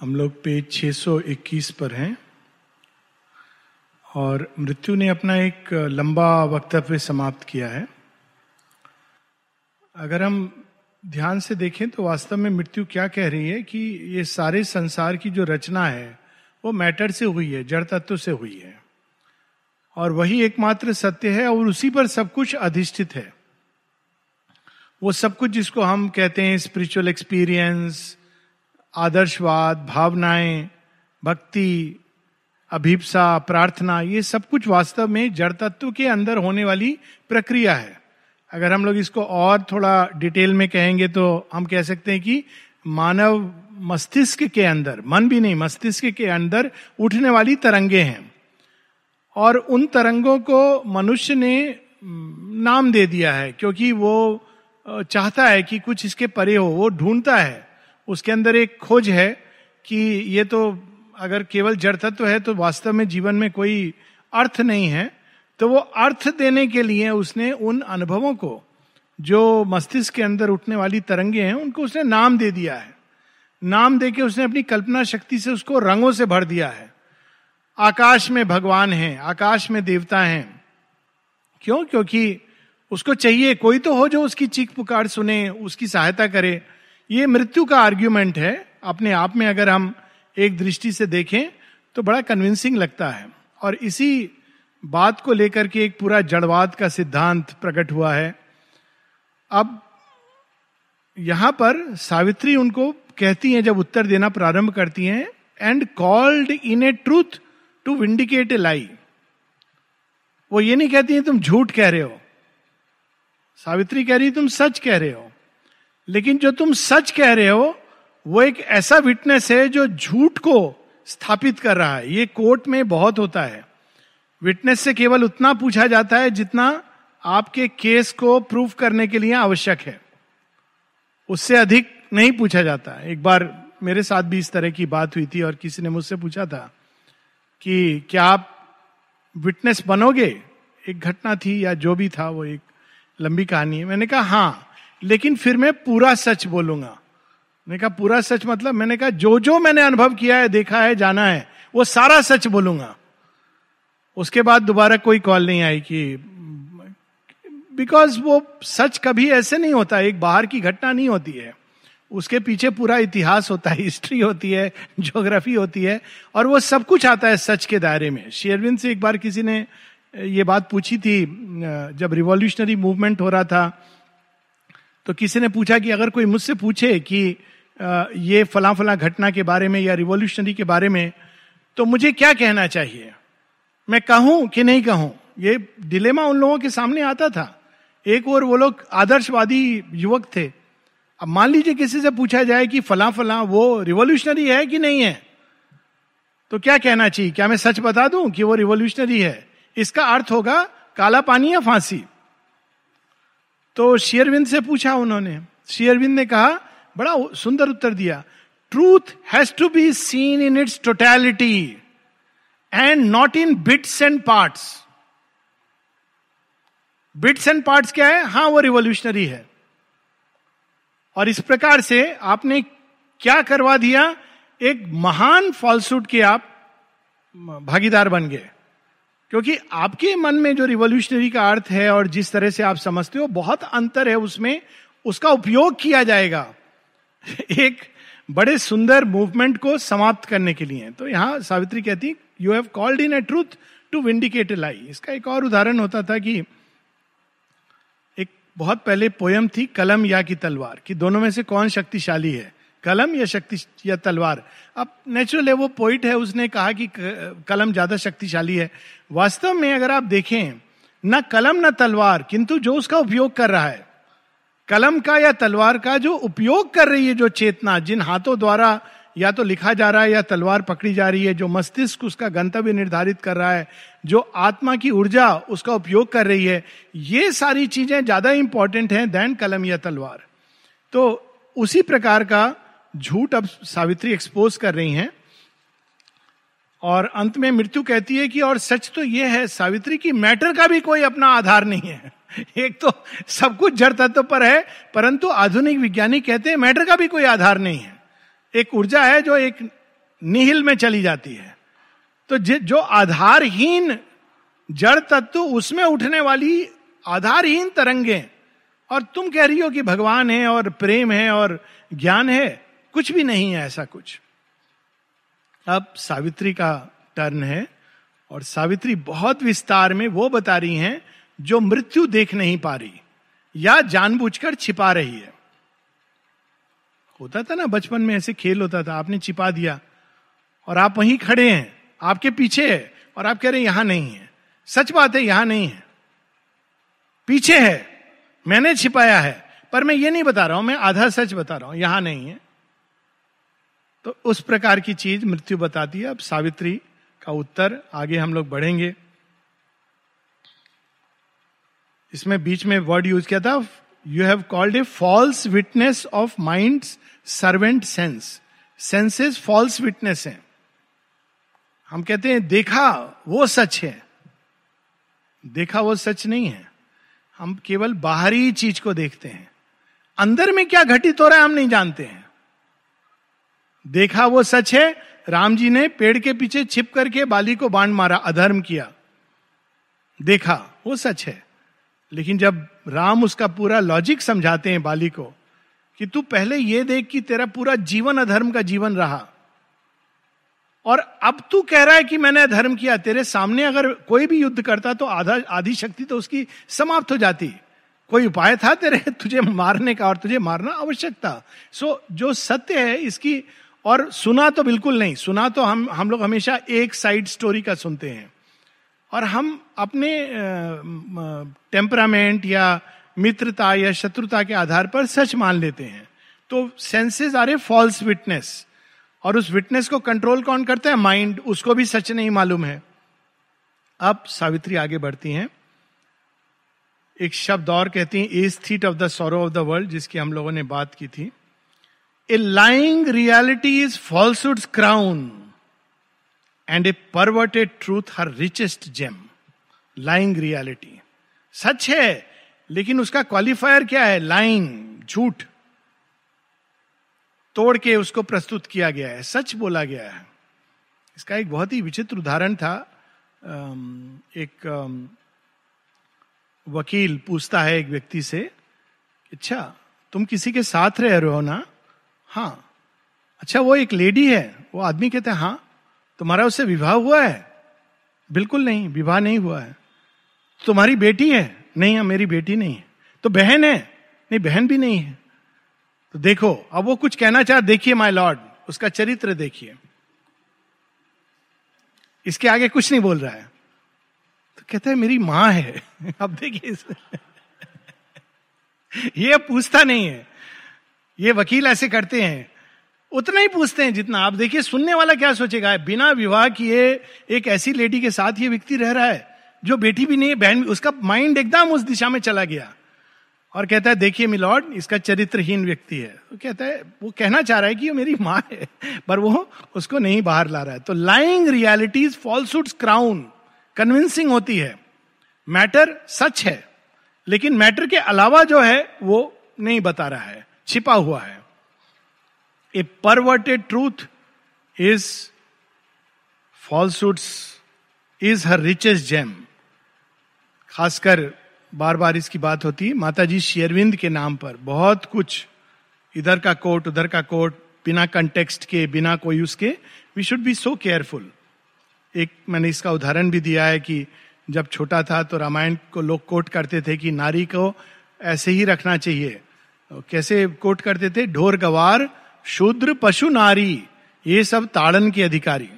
हम लोग पेज 621 पर हैं। और मृत्यु ने अपना एक लंबा वक्तव्य समाप्त किया है। अगर हम ध्यान से देखें तो वास्तव में मृत्यु क्या कह रही है कि ये सारे संसार की जो रचना है, वो मैटर से हुई है, जड़ तत्व से हुई है। और वही एकमात्र सत्य है और उसी पर सब कुछ अधिष्ठित है। वो सब कुछ जिसको हम कहते हैं स्पिरिचुअल एक्सपीरियंस आदर्शवाद, भावनाएँ, भक्ति, अभिप्सा, प्रार्थना, ये सब कुछ वास्तव में जड़ तत्व के अंदर होने वाली प्रक्रिया है। अगर हम लोग इसको और थोड़ा डिटेल में कहेंगे तो हम कह सकते हैं कि मानव मस्तिष्क के अंदर, मन भी नहीं, मस्तिष्क के अंदर उठने वाली तरंगे हैं। और उन तरंगों को मनुष्य ने, नाम दे दिया है, क्योंकि वो चाहता है कि कुछ इसके परे हो, वो ढूंढता है। उसके अंदर एक खोज है कि ये तो अगर केवल जड़ तत्व है तो वास्तव में जीवन में कोई अर्थ नहीं है। तो वो अर्थ देने के लिए उसने उन अनुभवों को, जो मस्तिष्क के अंदर उठने वाली तरंगे हैं, उनको उसने नाम दे दिया है। नाम दे के उसने अपनी कल्पना शक्ति से उसको रंगों से भर दिया है। आकाश में भगवान है, आकाश में देवता हैं। क्यों? क्योंकि उसको चाहिए कोई तो हो जो उसकी चीख पुकार सुने, उसकी सहायता करे। ये मृत्यु का आर्ग्यूमेंट है। अपने आप में अगर हम एक दृष्टि से देखें तो बड़ा कन्विंसिंग लगता है। और इसी बात को लेकर के एक पूरा जड़वाद का सिद्धांत प्रकट हुआ है। अब यहाँ पर सावित्री उनको कहती हैं, जब उत्तर देना प्रारंभ करती हैं and called in a truth to vindicate a lie वो ये नहीं कहती हैं, तुम झूठ कह रहे हो। सावित्री कह रही तुम सच कह रहे हो। लेकिन जो तुम सच कह रहे हो, वो एक ऐसा विटनेस है जो झूठ को स्थापित कर रहा है। ये कोर्ट में बहुत होता है। विटनेस से केवल उतना पूछा जाता है जितना आपके केस को प्रूफ करने के लिए आवश्यक है। उससे अधिक नहीं पूछा जाता। एक बार मेरे साथ भी इस तरह की बात हुई थी और किसी ने मुझसे पूछा था कि क्या आप विटनेस बनोगे? एक घटना थी या जो भी था, वो एक लंबी कहानी है। मैंने कहा हाँ। लेकिन फिर मैं पूरा सच बोलूँगा। मैंने कहा, पूरा सच मतलब? मैंने कहा, जो जो मैंने अनुभव किया है, देखा है, जाना है, वो सारा सच बोलूँगा। उसके बाद दोबारा कोई कॉल नहीं आई कि बिकॉज़ वो सच कभी ऐसे नहीं होता, एक बाहर की घटना नहीं होती है। उसके पीछे पूरा इतिहास होता है हिस्ट्री होती है ज्योग्राफी होती है, और वो सब कुछ आता है सच के दायरे में। शेरविन से एक बार किसी ने ये बात पूछी थी, जब रिवॉल्यूशनरी मूवमेंट हो रहा था तो किसी ने पूछा कि अगर कोई मुझसे पूछे कि ये फला फला घटना के बारे में या रिवॉल्यूशनरी के बारे में तो मुझे क्या कहना चाहिए? मैं कहूँ कि नहीं कहूँ? ये डिलेमा उन लोगों के सामने आता था। एक और वो लोग आदर्शवादी युवक थे। अब मान लीजिए किसी से पूछा जाए कि फला फला वो रिवॉल्यूशनरी है कि नहीं है? तो क्या कहना चाहिए? क्या मैं सच बता दूँ कि वो रिवॉल्यूशनरी है? इसका अर्थ होगा काला पानी या फांसी। तो शेयरविंद से पूछा उन्होंने। शेयरविंद ने कहा, बड़ा सुंदर उत्तर दिया। Truth has to be seen in its totality and not in bits and parts bits and parts क्या है? हाँ, वो रिवोल्यूशनरी है। और इस प्रकार से आपने क्या करवा दिया? एक महान फॉल्सूट के आप भागीदार बन गए। क्योंकि आपके मन में जो रिवोल्यूशनरी का अर्थ है और जिस तरह से आप समझते हो, बहुत अंतर है उसमें, उसका उपयोग किया जाएगा एक बड़े सुंदर मूवमेंट को समाप्त करने के लिए। तो यहाँ सावित्री कहती you have called in a truth to vindicate lie इसका एक और उदाहरण होता था कि एक बहुत पहले पोयम थी, कलम या की तलवार, कि दोनों में से कौन शक्तिशाली है? कलम या शक्ति या तलवार? अब नेचुरल है, वो पोइट है, उसने कहा कि कलम ज़्यादा शक्तिशाली है। वास्तव में अगर आप देखें, न कलम न तलवार, किंतु जो उसका उपयोग कर रहा है। कलम का या तलवार का जो उपयोग कर रही है, जो चेतना, जिन हाथों द्वारा या तो लिखा जा रहा है, या तलवार पकड़ी जा रही है, जो मस्तिष्क उसका गंतव्य निर्धारित कर रहा है, जो आत्मा की ऊर्जा उसका उपयोग कर रही है, ये सारी चीज़ें ज़्यादा इंपॉर्टेंट हैं दैन कलम या तलवार। तो उसी प्रकार का झूठ अब सावित्री एक्सपोज कर रही हैं। और अंत में मृत्यु कहती है कि और सच तो यह है, सावित्री की मैटर का भी कोई अपना आधार नहीं है। एक तो सब कुछ जड़ तत्व पर है, परंतु आधुनिक विज्ञानी कहते हैं मैटर का भी कोई आधार नहीं है। एक ऊर्जा है जो एक निहिल में चली जाती है। तो जो आधारहीन जड़ तत्व, उसमें उठने वाली आधारहीन तरंगे, और तुम कह रही हो कि भगवान है और प्रेम है और ज्ञान है कुछ भी नहीं है ऐसा कुछ। अब सावित्री का टर्न है और सावित्री बहुत विस्तार में वो बता रही हैं जो मृत्यु देख नहीं पा रही या जानबूझकर छिपा रही है। होता था ना, बचपन में ऐसे खेल होता था, आपने छिपा दिया और आप वहीं खड़े हैं, आपके पीछे है और आप कह रहे हैं, यहाँ नहीं है। सच बात है, यहाँ नहीं है। पीछे है, मैंने छिपाया है। पर मैं ये नहीं बता रहा हूँ, मैं आधा सच बता रहा हूँ, यहाँ नहीं है। तो उस प्रकार की चीज़ मृत्यु बताती है। अब सावित्री का उत्तर, आगे हम लोग बढ़ेंगे। इसमें बीच में वर्ड यूज़ किया था। You have called a false witness of mind servant sense senses false witness है। हम कहते हैं, देखा, वो सच है। देखा, वो सच नहीं है। हम केवल बाहरी चीज़ को देखते हैं। अंदर में क्या घटित हो रहा है, हम नहीं जानते हैं। देखा वो सच है? राम जी ने पेड़ के पीछे छिप करके बाली को बाँध मारा, अधर्म किया। देखा, वो सच है। लेकिन जब राम उसका पूरा लॉजिक समझाते हैं बाली को, कि तू पहले ये देख कि तेरा पूरा जीवन अधर्म का जीवन रहा। और अब तू कह रहा है कि मैंने अधर्म किया, तेरे सामने अगर कोई भी युद्ध करता तो आधा, आधी शक्ति तो उसकी समाप्त हो जाती। कोई उपाय था तेरे? तुझे मारने का और तुझे मारना आवश्यक था। सो जो सत्य है, इसकी और सुना तो बिल्कुल नहीं, सुना तो हम हम लोग हमेशा एक साइड स्टोरी का सुनते हैं। और हम अपने टेम्परामेंट या मित्रता या शत्रुता के आधार पर सच मान लेते हैं। तो senses are a false witness, और उस विटनेस को कंट्रोल कौन करता है? माइंड, उसको भी सच नहीं मालूम है। अब सावित्री आगे बढ़ती हैं। एक शब्द और कहती हैं is थीट of the sorrow of the world जिसकी हम लोगों ने बात की थी। A lying reality is falsehood crown and a perverted truth her richest gem lying reality सच है, लेकिन उसका क्वालिफायर क्या है? लाइंग झूठ. तोड़ के उसको प्रस्तुत किया गया है, सच बोला गया है. इसका एक बहुत ही विचित्र उदाहरण था। एक वकील पूछता है एक व्यक्ति से अच्छा तुम किसी के साथ रह रहे हो ना? हाँ। अच्छा वो एक लेडी है। वो आदमी कहते हैं हाँ तुम्हारा उससे विवाह हुआ है? बिल्कुल नहीं, विवाह नहीं हुआ है। तुम्हारी बेटी है? नहीं, है, मेरी बेटी नहीं है। तो बहन है? नहीं, बहन भी नहीं है। तो देखो, अब वो कुछ कहना चाह, देखिए माय लॉर्ड उसका चरित्र देखिए। इसके आगे कुछ नहीं बोल रहा है। तो कहता है, मेरी माँ है। अब देखिए ये पूछता नहीं है। ये वकील ऐसे करते हैं, उतना ही पूछते हैं जितना। आप देखिए, सुनने वाला क्या सोचेगा? बिना विवाह किए एक ऐसी लेडी के साथ ये व्यक्ति रह रहा है, जो बेटी भी नहीं है बहन उसका माइंड एकदम उस दिशा में चला गया। और कहता है, देखिए मिलॉर्ड, इसका चरित्रहीन व्यक्ति है। वो कहता है, वो कहना चाह रहा है कि ये मेरी माँ है, पर वो उसको नहीं बाहर ला रहा है। तो lying realities falsehood crown convincing होती है। मैटर सच है, लेकिन मैटर के अलावा जो है, वो नहीं बता रहा है। छिपा हुआ है। A perverted truth is falsehoods is her richest gem खासकर बार बार इसकी बात होती है माता जी शेरविंद के नाम पर। बहुत कुछ, इधर का कोट, उधर का कोट, बिना कंटेक्स्ट के, बिना कोई उसके। We should be so careful एक मैंने इसका उदाहरण भी दिया है कि जब छोटा था तो रामायण को लोग कोट करते थे कि नारी को ऐसे ही रखना चाहिए। कैसे कोट करते थे? ढोर गवार, शूद्र पशु नारी, ये सब ताड़न के अधिकारी।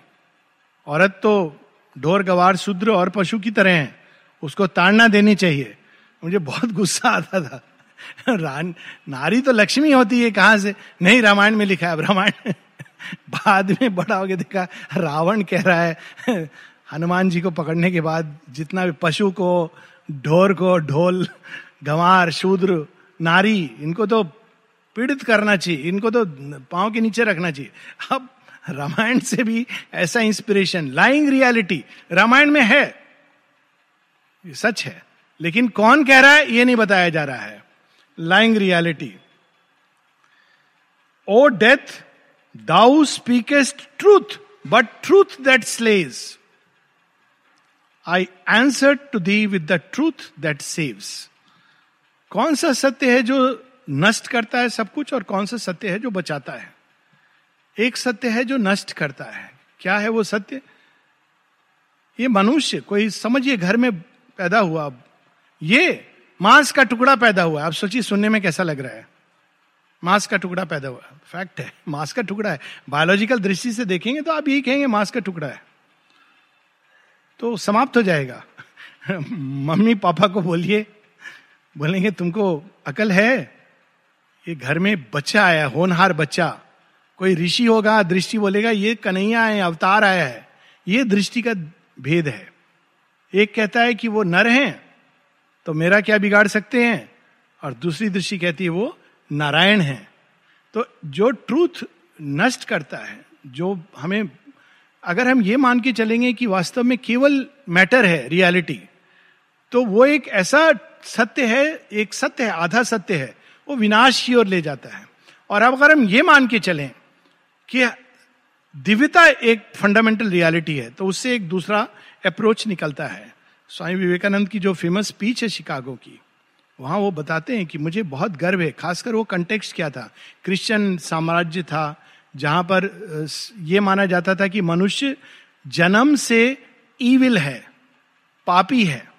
औरत तो ढोर गवार, शूद्र और पशु की तरह है। उसको ताड़ना देनी चाहिए। मुझे बहुत गुस्सा आता था। रान, नारी तो लक्ष्मी होती है, कहाँ से? नहीं, रामायण में लिखा है रामायण बाद में बड़ा हो गया, देखा, रावण कह रहा है, हनुमान जी को पकड़ने के बाद जितना भी पशु को, ढोर को, ढोल, गंवार, शूद्र नारी, इनको तो पीड़ित करना चाहिए, इनको तो पाँव के नीचे रखना चाहिए। अब रामायण से भी ऐसा इंस्पिरेशन लाइंग रियलिटी रामायण में है। ये सच है। लेकिन कौन कह रहा है, ये नहीं बताया जा रहा है। Lying reality O death thou speakest truth but truth that slays I answer to thee with the truth that saves कौन सा सत्य है जो नष्ट करता है सब कुछ, और कौन सा सत्य है जो बचाता है? एक सत्य है जो नष्ट करता है। क्या है वो सत्य? ये मनुष्य, कोई समझिए, घर में पैदा हुआ। ये मांस का टुकड़ा पैदा हुआ। आप सोचिए, सुनने में कैसा लग रहा है? मांस का टुकड़ा पैदा हुआ। फैक्ट है, मांस का टुकड़ा है। बायोलॉजिकल दृष्टि से देखेंगे तो आप यही कहेंगे, मांस का टुकड़ा है। तो समाप्त हो जाएगा। मम्मी पापा को बोलिए बोलेंगे, तुमको अकल है? ये घर में बच्चा आया, होनहार बच्चा। कोई ऋषि होगा, दृष्टि बोलेगा, ये कन्हैया है, अवतार आया है। ये दृष्टि का भेद है। एक कहता है कि वो नर हैं तो मेरा क्या बिगाड़ सकते हैं? और दूसरी दृष्टि कहती है, वो नारायण है। तो जो ट्रूथ नष्ट करता है, जो हमें, अगर हम ये मान के चलेंगे कि वास्तव में केवल मैटर है रियलिटी तो वो एक ऐसा सत्य है, एक सत्य है, आधा सत्य है, वो विनाश की ओर ले जाता है। और अब अगर हम ये मान के चलें कि दिव्यता एक फंडामेंटल रियलिटी है तो उससे एक दूसरा अप्रोच निकलता है। स्वामी विवेकानंद की जो फ़ेमस स्पीच है शिकागो की, वहाँ वो बताते हैं कि मुझे बहुत गर्व है, खासकर वो कंटेक्स्ट क्या था? क्रिश्चियन साम्राज्य था, जहाँ पर यह माना जाता था कि मनुष्य जन्म से ईविल है, पापी है।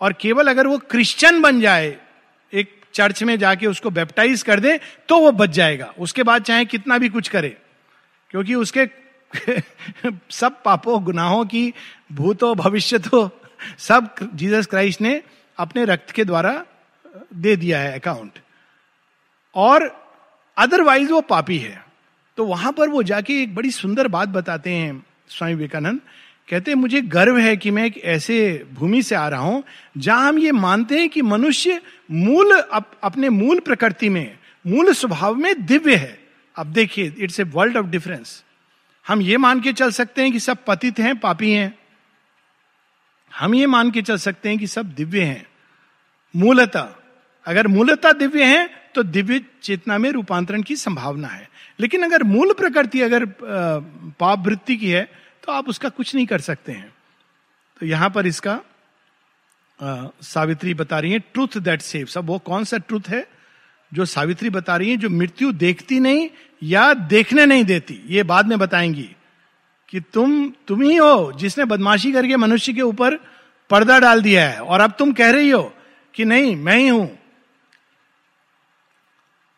और केवल अगर वो क्रिश्चियन बन जाए, एक चर्च में जाके उसको बैप्टाइज कर दे तो वो बच जाएगा। उसके बाद चाहे कितना भी कुछ करे, क्योंकि उसके सब पापों, गुनाहों की, भूतो भविष्य तो सब जीसस क्राइस्ट ने अपने रक्त के द्वारा दे दिया है अकाउंट और अदरवाइज़ वो पापी है। तो वहाँ पर वो जाके एक बड़ी सुंदर बात बताते हैं, स्वामी विवेकानंद कहते हैं मुझे गर्व है कि मैं एक ऐसे भूमि से आ रहा हूँ जहाँ हम ये मानते हैं कि मनुष्य मूल अप, अपने मूल प्रकृति में मूल स्वभाव में दिव्य है। अब देखिए it's a world of difference हम ये मान के चल सकते हैं कि सब पतित हैं पापी हैं। हम ये मान के चल सकते हैं कि सब दिव्य हैं। मूलता अगर मूलता दिव्य है तो दिव्य चेतना में रूपांतरण की संभावना है। लेकिन अगर मूल प्रकृति अगर पाप वृत्ति की है तो आप उसका कुछ नहीं कर सकते हैं। तो यहाँ पर इसका आ, सावित्री बता रही है ट्रूथ दैट सेव्स अब वो कौन सा ट्रूथ है जो सावित्री बता रही है जो मृत्यु देखती नहीं या देखने नहीं देती? ये बाद में बताएँगी कि तुम तुम ही हो जिसने बदमाशी करके मनुष्य के ऊपर पर्दा डाल दिया है। और अब तुम कह रही हो कि नहीं मैं ही हूँ।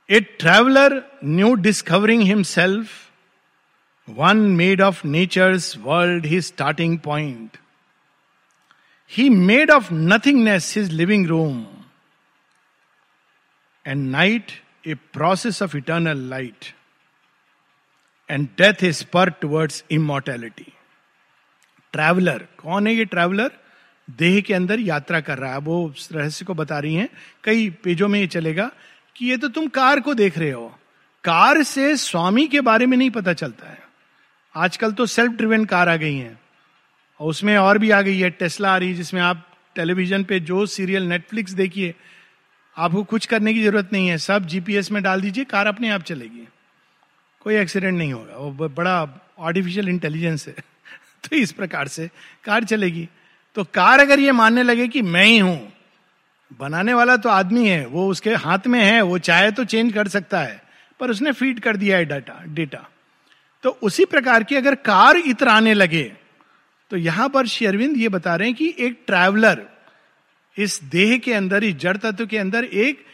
A traveller new discovering himself one made of nature's world he starting point he made of nothingness his living room and night a process of eternal light and death is spur towards immortality traveller कौन है ये traveller देह के अंदर यात्रा कर रहा है। वो रहस्य को बता रही हैं। कई पेजों में ये चलेगा कि ये तो तुम कार को देख रहे हो। कार से स्वामी के बारे में नहीं पता चलता है। आजकल तो सेल्फ ड्रिवेन कार आ गई हैं। और उसमें और भी आ गई है टेस्ला आ रही है, जिसमें आप टेलीविज़न पे जो सीरियल नेटफ्लिक्स देखिए, आपको कुछ करने की ज़रूरत नहीं है। सब जीपीएस में डाल दीजिए, कार अपने आप चलेगी। कोई एक्सीडेंट नहीं होगा। वो बड़ा आर्टिफिशियल इंटेलिजेंस है। तो इस प्रकार से कार चलेगी। तो कार अगर ये मानने लगे कि मैं ही हूँ, बनाने वाला तो आदमी है, वो उसके हाथ में है, वो चाहे तो चेंज कर सकता है, पर उसने फ़ीड कर दिया है डाटा डेटा तो उसी प्रकार की अगर कार इतराने लगे तो यहाँ पर श्री अरविंद ये बता रहे हैं कि एक ट्रैवलर इस देह के अंदर, इस जड़ तत्व के अंदर एक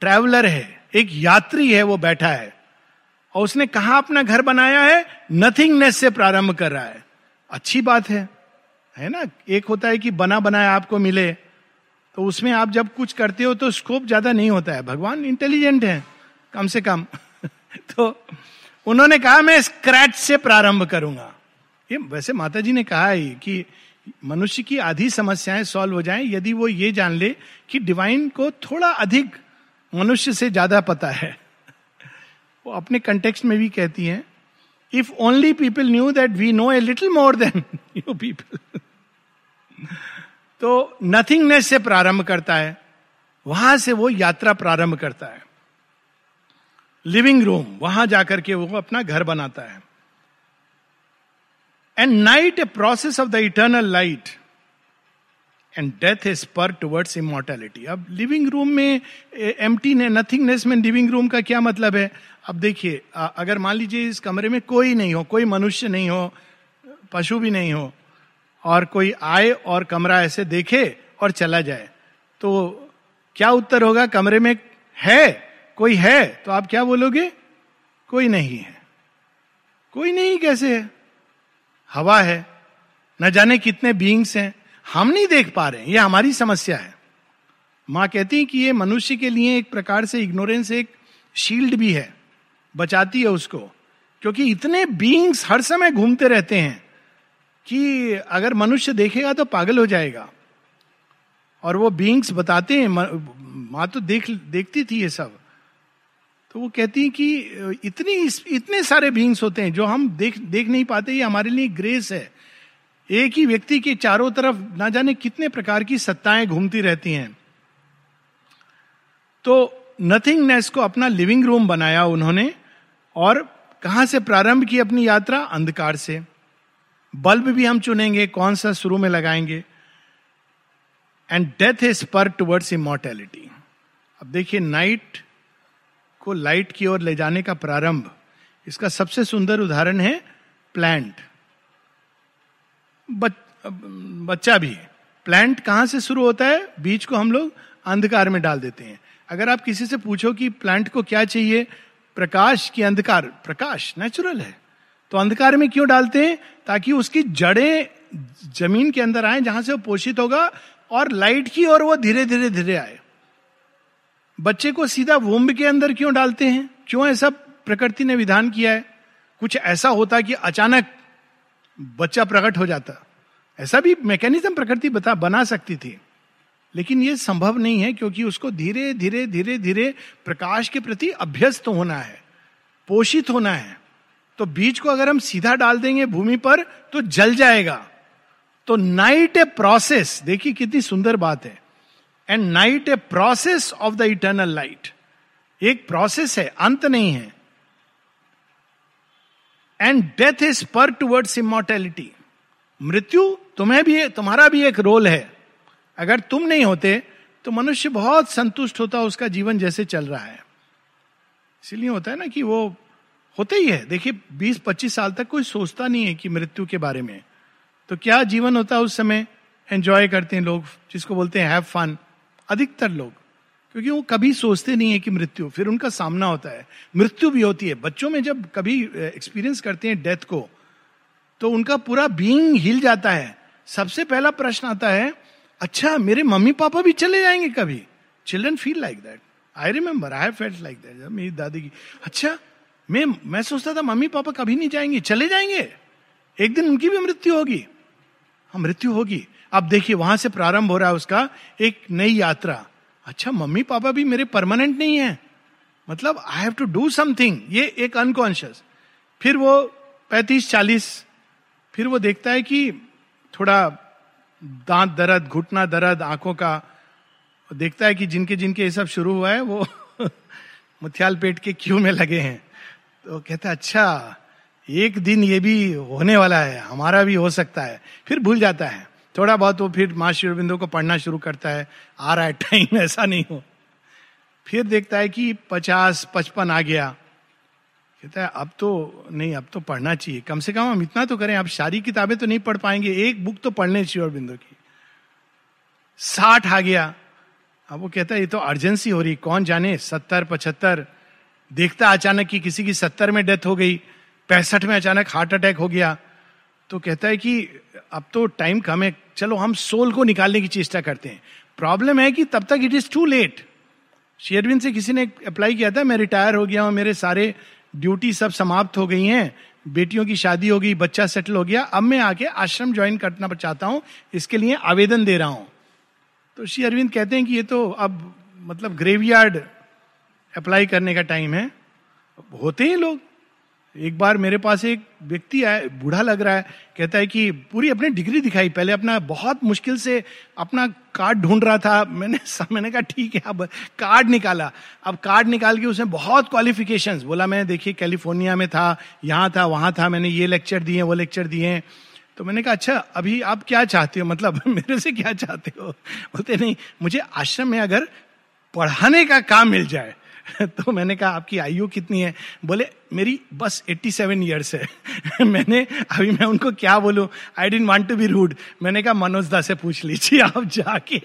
ट्रैवलर है, एक यात्री है, वो बैठा है। और उसने कहा अपना घर बनाया है? नथिंगनेस से प्रारंभ कर रहा है। अच्छी बात है है ना? एक होता है कि बना बनाया आपको मिले तो उसमें आप जब कुछ करते हो तो स्कोप ज़्यादा नहीं होता है। भगवान इंटेलिजेंट है, कम से कम। तो उन्होंने कहा, मैं स्क्रैच से प्रारंभ करूँगा. ये वैसे माता जी ने कहा है कि मनुष्य की आधी समस्याएँ सॉल्व हो जाएँ, यदि वो ये जान ले कि डिवाइन को थोड़ा अधिक मनुष्य से ज़्यादा पता है। वो अपने कंटेक्स्ट में भी कहती हैं if only people knew that we know a little more than you people तो नथिंगनेस से प्रारंभ करता है, वहाँ से वो यात्रा प्रारंभ करता है। लिविंग रूम वहाँ जाकर के वो अपना घर बनाता है। And night a process of the eternal light and death is spur towards immortality अब लिविंग रूम में एम्प्टी ने नथिंगनेस में लिविंग रूम का क्या मतलब है? अब देखिए अगर मान लीजिए इस कमरे में कोई नहीं हो, कोई मनुष्य नहीं हो, पशु भी नहीं हो, और कोई आए और कमरा ऐसे देखे और चला जाए तो क्या उत्तर होगा? कमरे में है कोई है तो आप क्या बोलोगे? कोई नहीं है। कोई नहीं कैसे है? हवा है। न जाने कितने बींग्स हैं। हम नहीं देख पा रहे हैं। ये हमारी समस्या है। माँ कहती है कि ये मनुष्य के लिए एक प्रकार से इग्नोरेंस एक शील्ड भी है। बचाती है उसको। क्योंकि इतने बींग्स हर समय घूमते रहते हैं कि अगर मनुष्य देखेगा तो पागल हो जाएगा। और वो बींग्स बताते हैं। माँ तो देख, देखती थी ये सब। तो वो कहती है कि इतनी इतने सारे बींग्स होते हैं, जो हम देख देख नहीं पाते, ये हमारे लिए ग्रेस है। एक ही व्यक्ति के चारों तरफ़ ना जाने कितने प्रकार की सत्ताएँ घूमती रहती हैं। तो नथिंगनेस को अपना लिविंग रूम बनाया उन्होंने, और कहाँ से प्रारंभ की अपनी यात्रा? अंधकार से। बल्ब भी हम चुनेंगे, कौन सा शुरू में लगाएँगे? And death is spur towards immortality अब देखिए नाइट को लाइट की ओर ले जाने का प्रारंभ। इसका सबसे सुंदर उदाहरण है प्लांट बच, बच्चा भी। प्लांट कहाँ से शुरू होता है? बीज को हम लोग अंधकार में डाल देते हैं। अगर आप किसी से पूछो कि प्लांट को क्या चाहिए? प्रकाश की अंधकार। प्रकाश नेचुरल है। तो अंधकार में क्यों डालते हैं? ताकि उसकी जड़ें ज़मीन के अंदर आए जहाँ से वो पोषित होगा और लाइट की और वो धीरे धीरे धीरे आए। बच्चे को सीधा वोम्ब के अंदर क्यों डालते हैं? क्यों ऐसा प्रकृति ने विधान किया है? कुछ ऐसा होता कि अचानक बच्चा प्रकट हो जाता। ऐसा भी मैकेनिज्म प्रकृति बता, बना सकती थी। लेकिन यह संभव नहीं है क्योंकि उसको धीरे धीरे धीरे धीरे प्रकाश के प्रति अभ्यस्त होना है, पोषित होना है। तो बीज को अगर हम सीधा डाल देंगे भूमि पर तो जल जाएगा। तो नाइट ए प्रोसेस देखिए कितनी सुंदर बात है। And night a process of the eternal light एक प्रोसेस है, अंत नहीं है। And death is spur towards immortality मृत्यु तुम्हें भी, तुम्हारा भी एक रोल है। अगर तुम नहीं होते तो मनुष्य बहुत संतुष्ट होता, उसका जीवन जैसे चल रहा है। इसीलिए होता है ना कि वो होते ही है। देखिए 20-25 साल तक कोई सोचता नहीं है कि मृत्यु के बारे में। तो क्या जीवन होता है उस समय? एंजॉय करते हैं लोग, जिसको बोलते हैं हैव फन अधिकतर लोग, क्योंकि वो कभी सोचते नहीं है कि मृत्यु, फिर उनका सामना होता है। मृत्यु भी होती है। बच्चों में जब कभी एक्सपीरियंस करते हैं डेथ को तो उनका पूरा बीइंग हिल जाता है। सबसे पहला प्रश्न आता है अच्छा मेरे मम्मी पापा भी चले जाएँगे कभी? Children feel like that I remember I felt like that मेरी दादी की अच्छा मैं मैं सोचता था मम्मी पापा कभी नहीं जाएँगे, चले जाएँगे? एक दिन उनकी भी मृत्यु होगी। हाँ मृत्यु होगी। अब देखिए, वहाँ से प्रारंभ हो रहा है उसका एक नई यात्रा। अच्छा मम्मी पापा भी मेरे परमानेंट नहीं है। मतलब I have to do something ये एक अनकॉन्शियस फिर वो पैंतीस, चालीस, फिर वो देखता है कि थोड़ा दांत दर्द, घुटना दर्द, आँखों का, देखता है कि जिनके जिनके ये सब शुरू हुआ है, वो मुथियाल पेट के क्यू में लगे हैं। तो कहता है अच्छा एक दिन ये भी होने वाला है, हमारा भी हो सकता है। फिर भूल जाता है। थोड़ा बहुत वो फिर माँ शिवबिंदु को पढ़ना शुरू करता है, आ रहा है टाइम ऐसा नहीं हो। फिर देखता है कि पचास, पचपन आ गया। कहता है, अब तो नहीं, अब तो पढ़ना चाहिए। कम से कम हम इतना तो करें अब सारी किताबें तो नहीं पढ़ पाएँगे। एक बुक तो पढ़ने चाहिए बिंदु की। साठ आ गया। अब वो कहता है, ये तो अर्जेंसी हो रही कौन जाने? सत्तर, पचहत्तर। देखता अचानक कि किसी की सत्तर में डेथ हो गई, पैंसठ में अचानक हार्ट अटैक हो गया। तो कहता है कि अब तो टाइम कम है चलो, हम सोल को निकालने की चेष्टा करते हैं। प्रॉब्लम है कि तब तक इट इज़ टू लेट शेयरविन से किसी ने अप्लाई किया था, मैं रिटायर हो गया हूँ, मेरे सारे ड्यूटी सब समाप्त हो गई हैं, बेटियों की शादी हो गई, बच्चा सेटल हो गया, अब मैं आके आश्रम ज्वाइन करना चाहता हूँ, इसके लिए आवेदन दे रहा हूँ। तो श्री अरविंद कहते हैं कि ये तो अब मतलब ग्रेवयार्ड अप्लाई करने का टाइम है। होते हैं लोग। एक बार मेरे पास एक व्यक्ति आया, बूढ़ा लग रहा है, कहता है कि पूरी अपनी डिग्री दिखाई, पहले अपना बहुत मुश्किल से अपना कार्ड ढूंढ रहा था, मैंने मैंने कहा, ठीक है, अब कार्ड निकाला। अब कार्ड निकाल के उसने बहुत क्वालिफिकेशंस बोला, मैंने देखिए कैलिफ़ोर्निया में था, यहाँ था, वहाँ था, मैंने ये लेक्चर दिए, वो लेक्चर दिए तो मैंने कहा अच्छा अभी आप क्या चाहते हो? मतलब मेरे से क्या चाहते हो? बोलते, नहीं, मुझे आश्रम में अगर पढ़ाने का काम मिल जाए तो मैंने कहा, आपकी आयु कितनी है? बोले, मेरी बस 87 सेवन ईयर्स है. मैंने, अभी मैं उनको क्या बोलूँ? I don't want to be rude मैंने कहा, मनोज दा से पूछ लीजिए आप जाके.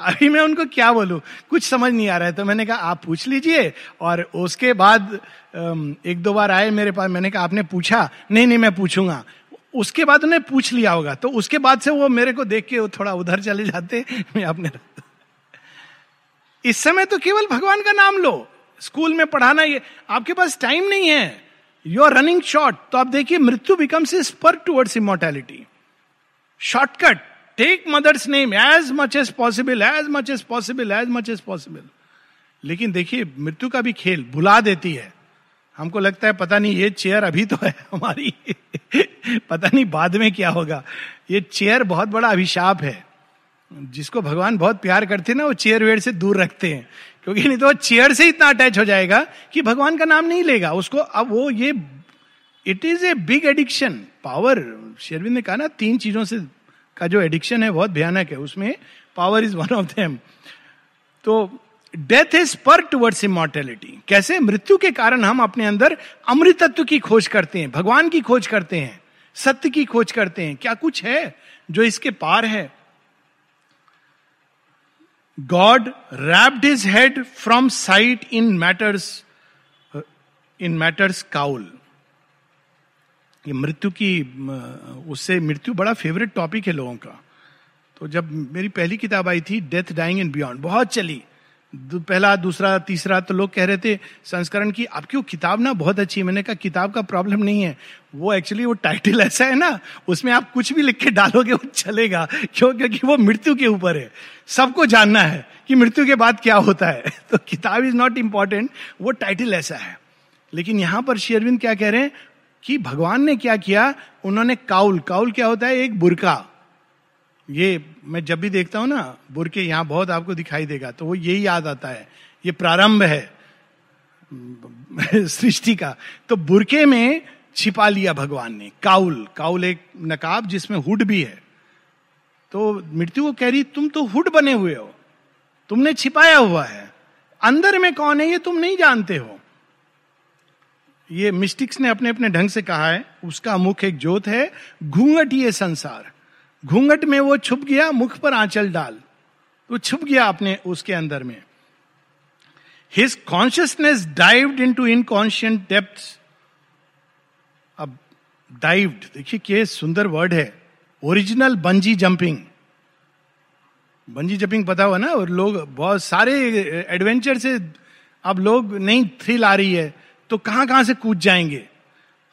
अभी मैं उनको क्या बोलूँ? कुछ समझ नहीं आ रहा है। तो मैंने कहा, आप पूछ लीजिए। और उसके बाद एक दो बार आए मेरे पास, मैंने कहा, आपने पूछा? नहीं नहीं, मैं पूछूँगा। उसके बाद उन्हें पूछ लिया होगा। तो उसके बाद से वो मेरे को देख के थोड़ा उधर चले जाते। मैं अपने इस समय तो केवल भगवान का नाम लो। स्कूल में पढ़ाना ये, आपके पास टाइम नहीं है। यू आर रनिंग शॉर्ट तो आप देखिए मृत्यु becomes is spur towards immortality shortcut take mother's name as much as possible as much as possible as much as possible लेकिन देखिए, मृत्यु का भी खेल भुला देती है। हमको लगता है पता नहीं, ये चेयर अभी तो है हमारी। पता नहीं बाद में क्या होगा। ये चेयर बहुत बड़ा अभिशाप है। जिसको भगवान बहुत प्यार करते हैं ना, वो चेयर वेयर से दूर रखते हैं। क्योंकि नहीं तो चेयर से इतना अटैच हो जाएगा कि भगवान का नाम नहीं लेगा। उसको अब वो ये it is a big addiction power शेरविंद ने कहा ना, तीन चीज़ों से का जो एडिक्शन है, बहुत भयानक है। उसमें power is one of them तो death is spur towards immortality कैसे? मृत्यु के कारण हम अपने अंदर अमृतत्व की खोज करते हैं, भगवान की खोज करते हैं, सत्य की खोज करते हैं। क्या कुछ है जो इसके पार है? God wrapped his head from sight in matters in matters cowl ये मृत्यु की उससे मृत्यु बड़ा फेवरेट टॉपिक है लोगों का। तो जब मेरी पहली किताब आई थी डेथ डाइंग इन बियॉन्ड बहुत चली। पहला, दूसरा, तीसरा तो लोग कह रहे थे, संस्करण की आपकी वो किताब ना बहुत अच्छी है। मैंने कहा, किताब का प्रॉब्लम नहीं है। वो एक्चुअली वो टाइटल ऐसा है ना, उसमें आप कुछ भी लिख के डालोगे, वो चलेगा। क्यों? क्योंकि वो मृत्यु के ऊपर है। सबको जानना है कि मृत्यु के बाद क्या होता है। तो किताब इज़ नॉट इंपॉर्टेंट वो टाइटल ऐसा है। लेकिन यहाँ पर शेरविंद क्या कह रहे हैं कि भगवान ने क्या किया? उन्होंने काउल। काउल क्या होता है? एक बुरका। ये मैं जब भी देखता हूँ ना, बुरके यहाँ बहुत आपको दिखाई देगा तो वो यही याद आता है। ये प्रारंभ है, सृष्टि का। तो बुरके में छिपा लिया भगवान ने, काउल। काउल एक नकाब जिसमें हुड भी है। तो मृत्यु को कह रही, तुम तो हुड बने हुए हो। तुमने छिपाया हुआ है। अंदर में कौन है ये तुम नहीं जानते हो। ये मिस्टिक्स ने अपने अपने ढंग से कहा है। उसका मुख एक ज्योत है। घूंघट ये संसार। घूंघट में वो छुप गया, मुख पर आंचल डाल। वो छुप गया अपने उसके अंदर में। His consciousness dived into inconscient depth अब डाइव्ड देखिए क्या सुंदर वर्ड है। Original bungee jumping bungee jumping पता हुआ ना? और लोग बहुत सारे एडवेंचर से अब लोग नहीं थ्रिल आ रही है। तो कहाँ कहाँ से कूद जाएँगे?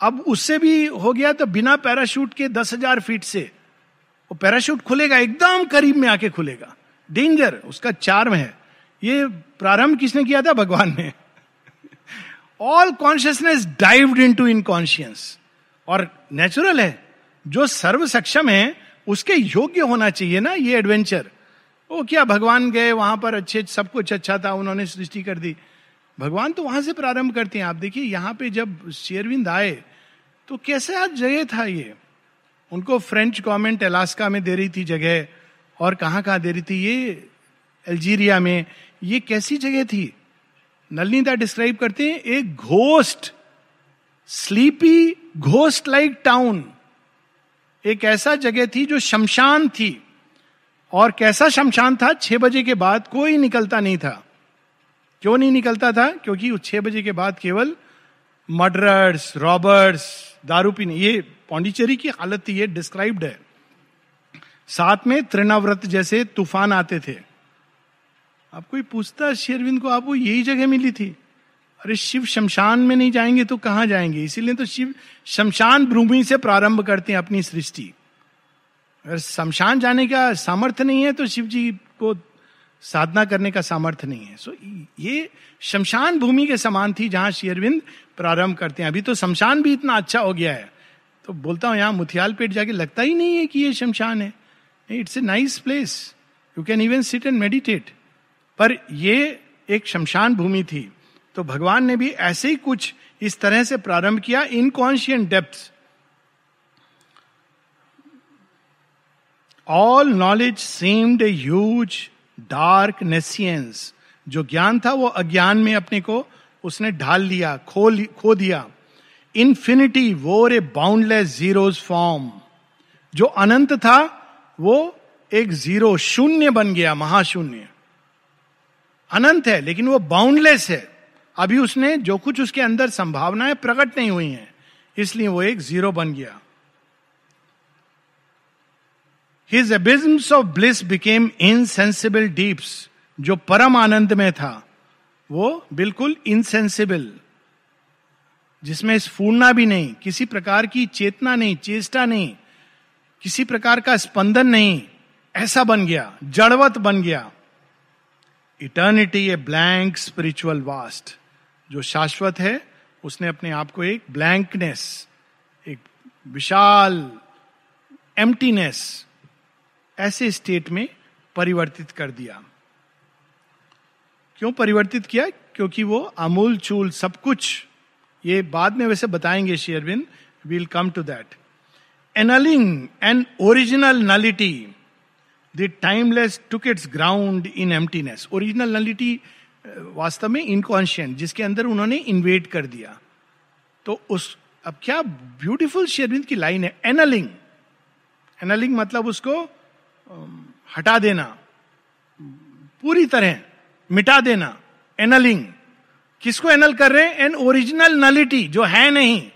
अब उससे भी हो गया तो बिना पैराशूट के दस हज़ार फीट से। वो पैराशूट खुलेगा, एकदम करीब में आके खुलेगा। डेंजर उसका चार्म है। ये प्रारंभ किसने किया था? भगवान ने। All consciousness dived into inconscious और नेचुरल है, जो सर्व सक्षम है, उसके योग्य होना चाहिए ना, ये एडवेंचर वो क्या भगवान गए वहाँ पर, अच्छे, सब कुछ अच्छा था, उन्होंने सृष्टि कर दी। भगवान तो वहाँ से प्रारंभ करते हैं। आप देखिए, यहाँ पे जब शेरविंद आए तो कैसे आज जगह था ये। उनको फ्रेंच गवर्नमेंट अलास्का में दे रही थी जगह, और कहाँ कहाँ दे रही थी ये अल्जीरिया में, ये कैसी जगह थी? नलनीता डिस्क्राइब करते हैं, एक ghost sleepy ghost like town एक ऐसा जगह थी जो शमशान थी, और कैसा शमशान था? छह बजे के बाद कोई निकलता नहीं था। क्यों नहीं निकलता था? क्योंकि छह बजे के बाद केवल मर्डरर्स रॉबर्स दारू पीने, ये पौंडीचेरी की हालत ये डिस्क्राइब्ड है। साथ में त्रिनाव्रत जैसे तूफ़ान आते थे। आप कोई पूछता, शेरविंद को आपको यही जगह मिली थी? अरे, शिव शमशान में नहीं जाएँगे तो कहाँ जाएँगे? इसीलिए तो शिव शमशान भूमि से प्रारंभ करते हैं अपनी सृष्टि। अगर शमशान जाने का सामर्थ्य नहीं है तो शिव जी को साधना करने का सामर्थ्य नहीं है। सो ये शमशान भूमि के समान थी जहाँ शेरविंद प्रारंभ करते हैं। अभी तो शमशान भी इतना अच्छा हो गया है। तो बोलता हूँ, यहाँ मुथियाल पेट जाके लगता ही नहीं है कि ये शमशान है। It's a nice place you can even sit and meditate पर ये एक शमशान भूमि थी। तो भगवान ने भी ऐसे ही कुछ इस तरह से प्रारंभ किया inconscient depth all knowledge seemed a huge dark nescience जो ज्ञान था वो अज्ञान में अपने को उसने ढाल लिया खो खो दिया। Infinity wore a boundless zero's form जो अनंत था, वो एक ज़ीरो शून्य बन गया, महाशून्य। अनंत है, लेकिन वो बाउंडलेस है। अभी उसने जो कुछ उसके अंदर संभावनाएँ प्रकट नहीं हुई हैं, इसलिए वो एक ज़ीरो बन गया। His abysms of bliss became insensible deeps जो परम आनंद में था, वो बिल्कुल इनसेंसिबल जिसमें स्फूर्णा भी नहीं, किसी प्रकार की चेतना नहीं, चेष्टा नहीं, किसी प्रकार का स्पंदन नहीं, ऐसा बन गया, जड़वत बन गया। Eternity a blank spiritual vast जो शाश्वत है, उसने अपने आप को एक ब्लैंकनेस एक विशाल एम्प्टीनेस ऐसे स्टेट में परिवर्तित कर दिया। क्यों परिवर्तित किया? क्योंकि वो अमूल चूल सब कुछ ये बाद में वैसे बताएँगे शेयरविन we'll come to that annulling an original nullity the timeless took its ground in emptiness original nullity वास्तव में इनकॉन्शियंट जिसके अंदर उन्होंने इन्वेट कर दिया। तो उस, अब क्या ब्यूटीफुल शेरविंद की लाइन है एनलिंग एनलिंग मतलब उसको हटा देना। पूरी तरह मिटा देना। एनलिंग किसको एनल कर रहे हैं? एन ओरिजिनल नलिटी जो है नहीं।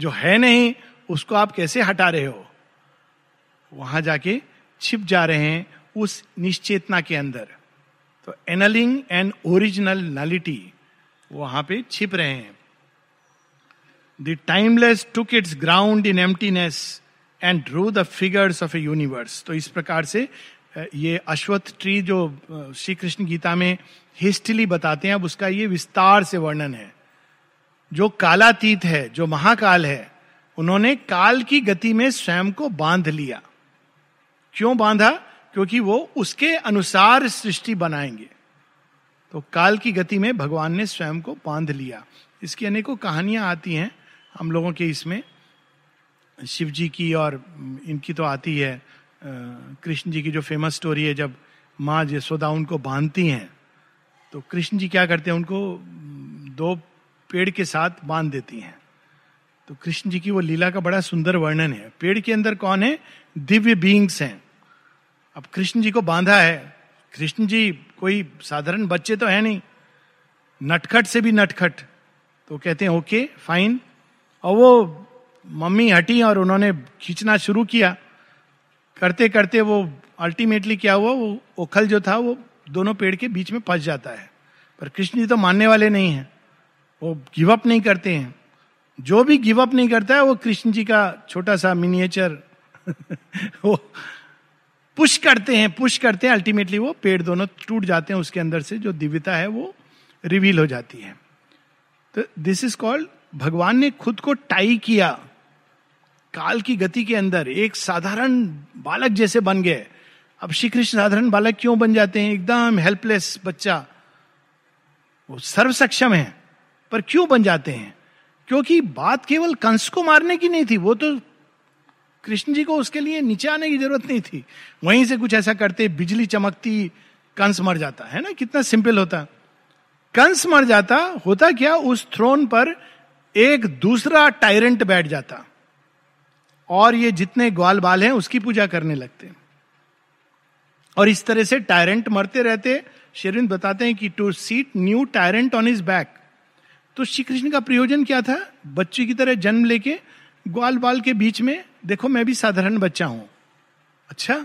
जो है नहीं, उसको आप कैसे हटा रहे हो? वहाँ जाके छिप जा रहे हैं उस निश्चेतना के अंदर। तो एनलिंग एंड ओरिजिनल नलिटी वहाँ पे छिप रहे हैं। The timeless took its ground in emptiness and drew the figures of a universe तो इस प्रकार से ये अश्वत्थ ट्री जो श्री कृष्ण गीता में हिस्टली बताते हैं, अब उसका ये विस्तार से वर्णन है। जो कालातीत है, जो महाकाल है, उन्होंने काल की गति में स्वयं को बाँध लिया। क्यों बांधा? क्योंकि वो उसके अनुसार सृष्टि बनाएँगे। तो काल की गति में भगवान ने स्वयं को बाँध लिया। इसकी अनेकों कहानियाँ आती हैं, हम लोगों के इसमें। शिव जी की और, इनकी तो आती है कृष्ण जी की जो फ़ेमस स्टोरी है, जब माँ जसोदा उनको बांधती हैं तो कृष्ण जी क्या करते हैं, उनको दो पेड़ के साथ बाँध देती हैं। तो कृष्ण जी की वो लीला का बड़ा सुंदर वर्णन है। पेड़ के अंदर कौन है? दिव्य बींग्स हैं। अब कृष्ण जी को बांधा है। कृष्ण जी कोई साधारण बच्चे तो है नहीं। नटखट से भी नटखट। तो कहते हैं, ओके फाइन और वो मम्मी हटी और उन्होंने खींचना शुरू किया। करते करते वो अल्टीमेटली क्या हुआ? वो ओखल जो था, वो दोनों पेड़ के बीच में फंस जाता है। पर कृष्ण जी तो मानने वाले नहीं हैं। वो गिव अप नहीं करते हैं। जो भी गिव अप नहीं करता है, वो कृष्ण जी का छोटा सा मिनिएचर वो पुश करते हैं पुश करते हैं। अल्टीमेटली वो पेड़ दोनों टूट जाते हैं उसके अंदर से। जो दिव्यता है, वो रिवील हो जाती है। तो दिस इज़ कॉल्ड भगवान ने खुद को टाई किया। काल की गति के अंदर एक साधारण बालक जैसे बन गए। अब श्री कृष्ण साधारण बालक क्यों बन जाते हैं? एकदम हेल्पलेस बच्चा। वो सर्व सक्षम है, पर क्यों बन जाते हैं? क्योंकि बात केवल कंस को मारने की नहीं थी, वो तो कृष्ण जी को उसके लिए नीचे आने की ज़रूरत नहीं थी। वहीं से कुछ ऐसा करते, बिजली चमकती, कंस मर जाता, है ना? कितना सिंपल होता। कंस मर जाता, होता क्या, उस थ्रोन पर एक दूसरा टायरेंट बैठ जाता। और ये जितने ग्वाल बाल हैं उसकी पूजा करने लगते और इस तरह से टायरेंट मरते रहते शेरविंद बताते हैं कि to seat new tyrant on is back तो श्री कृष्ण का प्रयोजन क्या था? बच्चे की तरह जन्म लेके ग्वाल बाल के बीच में, देखो मैं भी साधारण बच्चा हूँ। अच्छा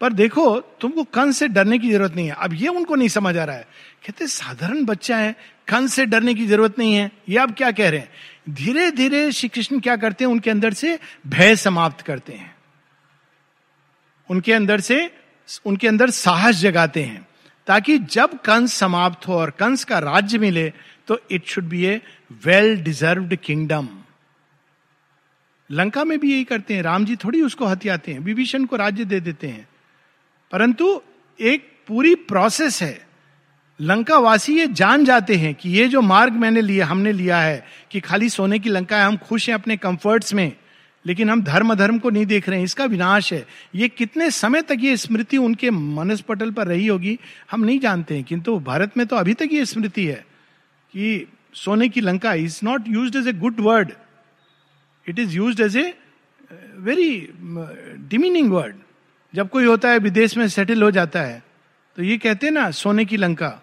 पर देखो तुमको कंस से डरने की ज़रूरत नहीं है। अब ये उनको नहीं समझ आ रहा है। कहते साधारण बच्चा है, कंस से डरने की ज़रूरत नहीं है। ये आप क्या कह रहे हैं? धीरे धीरे श्री कृष्ण क्या करते हैं? उनके अंदर से भय समाप्त करते हैं। उनके अंदर से, उनके अंदर साहस जगाते हैं। ताकि जब कंस समाप्त हो और कंस का राज्य मिले तो it should be a well deserved kingdom Lanka में भी यही करते हैं। राम जी थोड़ी उसको हथियाते हैं। विभीषण को राज्य दे देते हैं। परंतु एक पूरी प्रोसेस है। लंका वासी ये जान जाते हैं कि ये जो मार्ग मैंने लिया हमने लिया है कि खाली सोने की लंका है, हम खुश हैं अपने कंफर्ट्स में, लेकिन हम धर्म धर्म को नहीं देख रहे हैं, इसका विनाश है। ये कितने समय तक ये स्मृति उनके मनस पटल पर रही होगी, हम नहीं जानते हैं, किंतु भारत में तो अभी तक ये स्मृति है कि सोने की Lanka is not used as a good word it is used as a very demeaning word जब कोई होता है, विदेश में सेटल हो जाता है तो ये कहते हैं ना, सोने की लंका।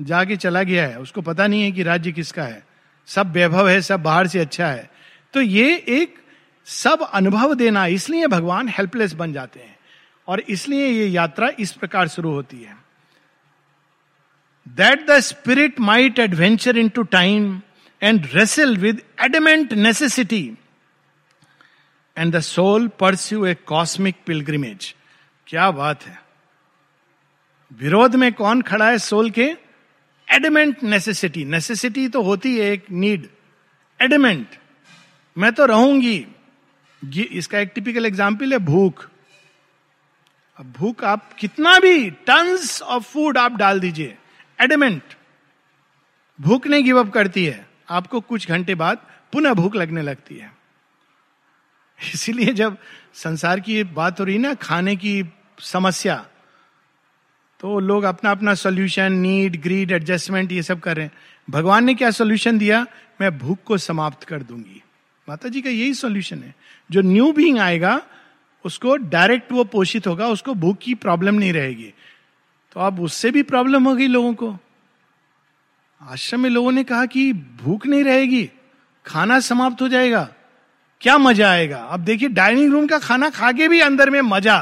जाके चला गया है, उसको पता नहीं है कि राज्य किसका है। सब वैभव है, सब बाहर से अच्छा है। तो ये एक सब अनुभव देना, इसलिए भगवान हेल्पलेस बन जाते हैं। और इसलिए ये यात्रा इस प्रकार शुरू होती है। That the spirit might adventure into time and wrestle with adamant necessity and the soul pursue a cosmic pilgrimage क्या बात है। विरोध में कौन खड़ा है सोल के? एडमेंट नेसेसिटी नेसेसिटी तो होती है एक नीड। एडमेंट, मैं तो रहूँगी। इसका एक टिपिकल एग्ज़ाम्पल है भूख। अब भूख आप कितना भी टन्स ऑफ़ फ़ूड आप डाल दीजिए। एडमेंट, भूख नहीं गिव अप करती है। आपको कुछ घंटे बाद पुनः भूख लगने लगती है। इसीलिए जब संसार की बात हो रही ना, खाने की समस्या तो लोग अपना अपना सोल्यूशन नीड ग्रीड एडजस्टमेंट ये सब कर। रहे हैं भगवान ने क्या सोल्यूशन दिया? मैं भूख को समाप्त कर दूँगी। माता जी का यही सोल्यूशन है। जो न्यू बींग आएगा, उसको डायरेक्ट वो पोषित होगा, उसको भूख की प्रॉब्लम नहीं रहेगी। तो अब उससे भी प्रॉब्लम होगी लोगों को। आश्रम में लोगों ने कहा कि भूख नहीं रहेगी, खाना समाप्त हो जाएगा। क्या मज़ा आएगा? अब देखिए डाइनिंग रूम का खाना खा के भी अंदर में मज़ा।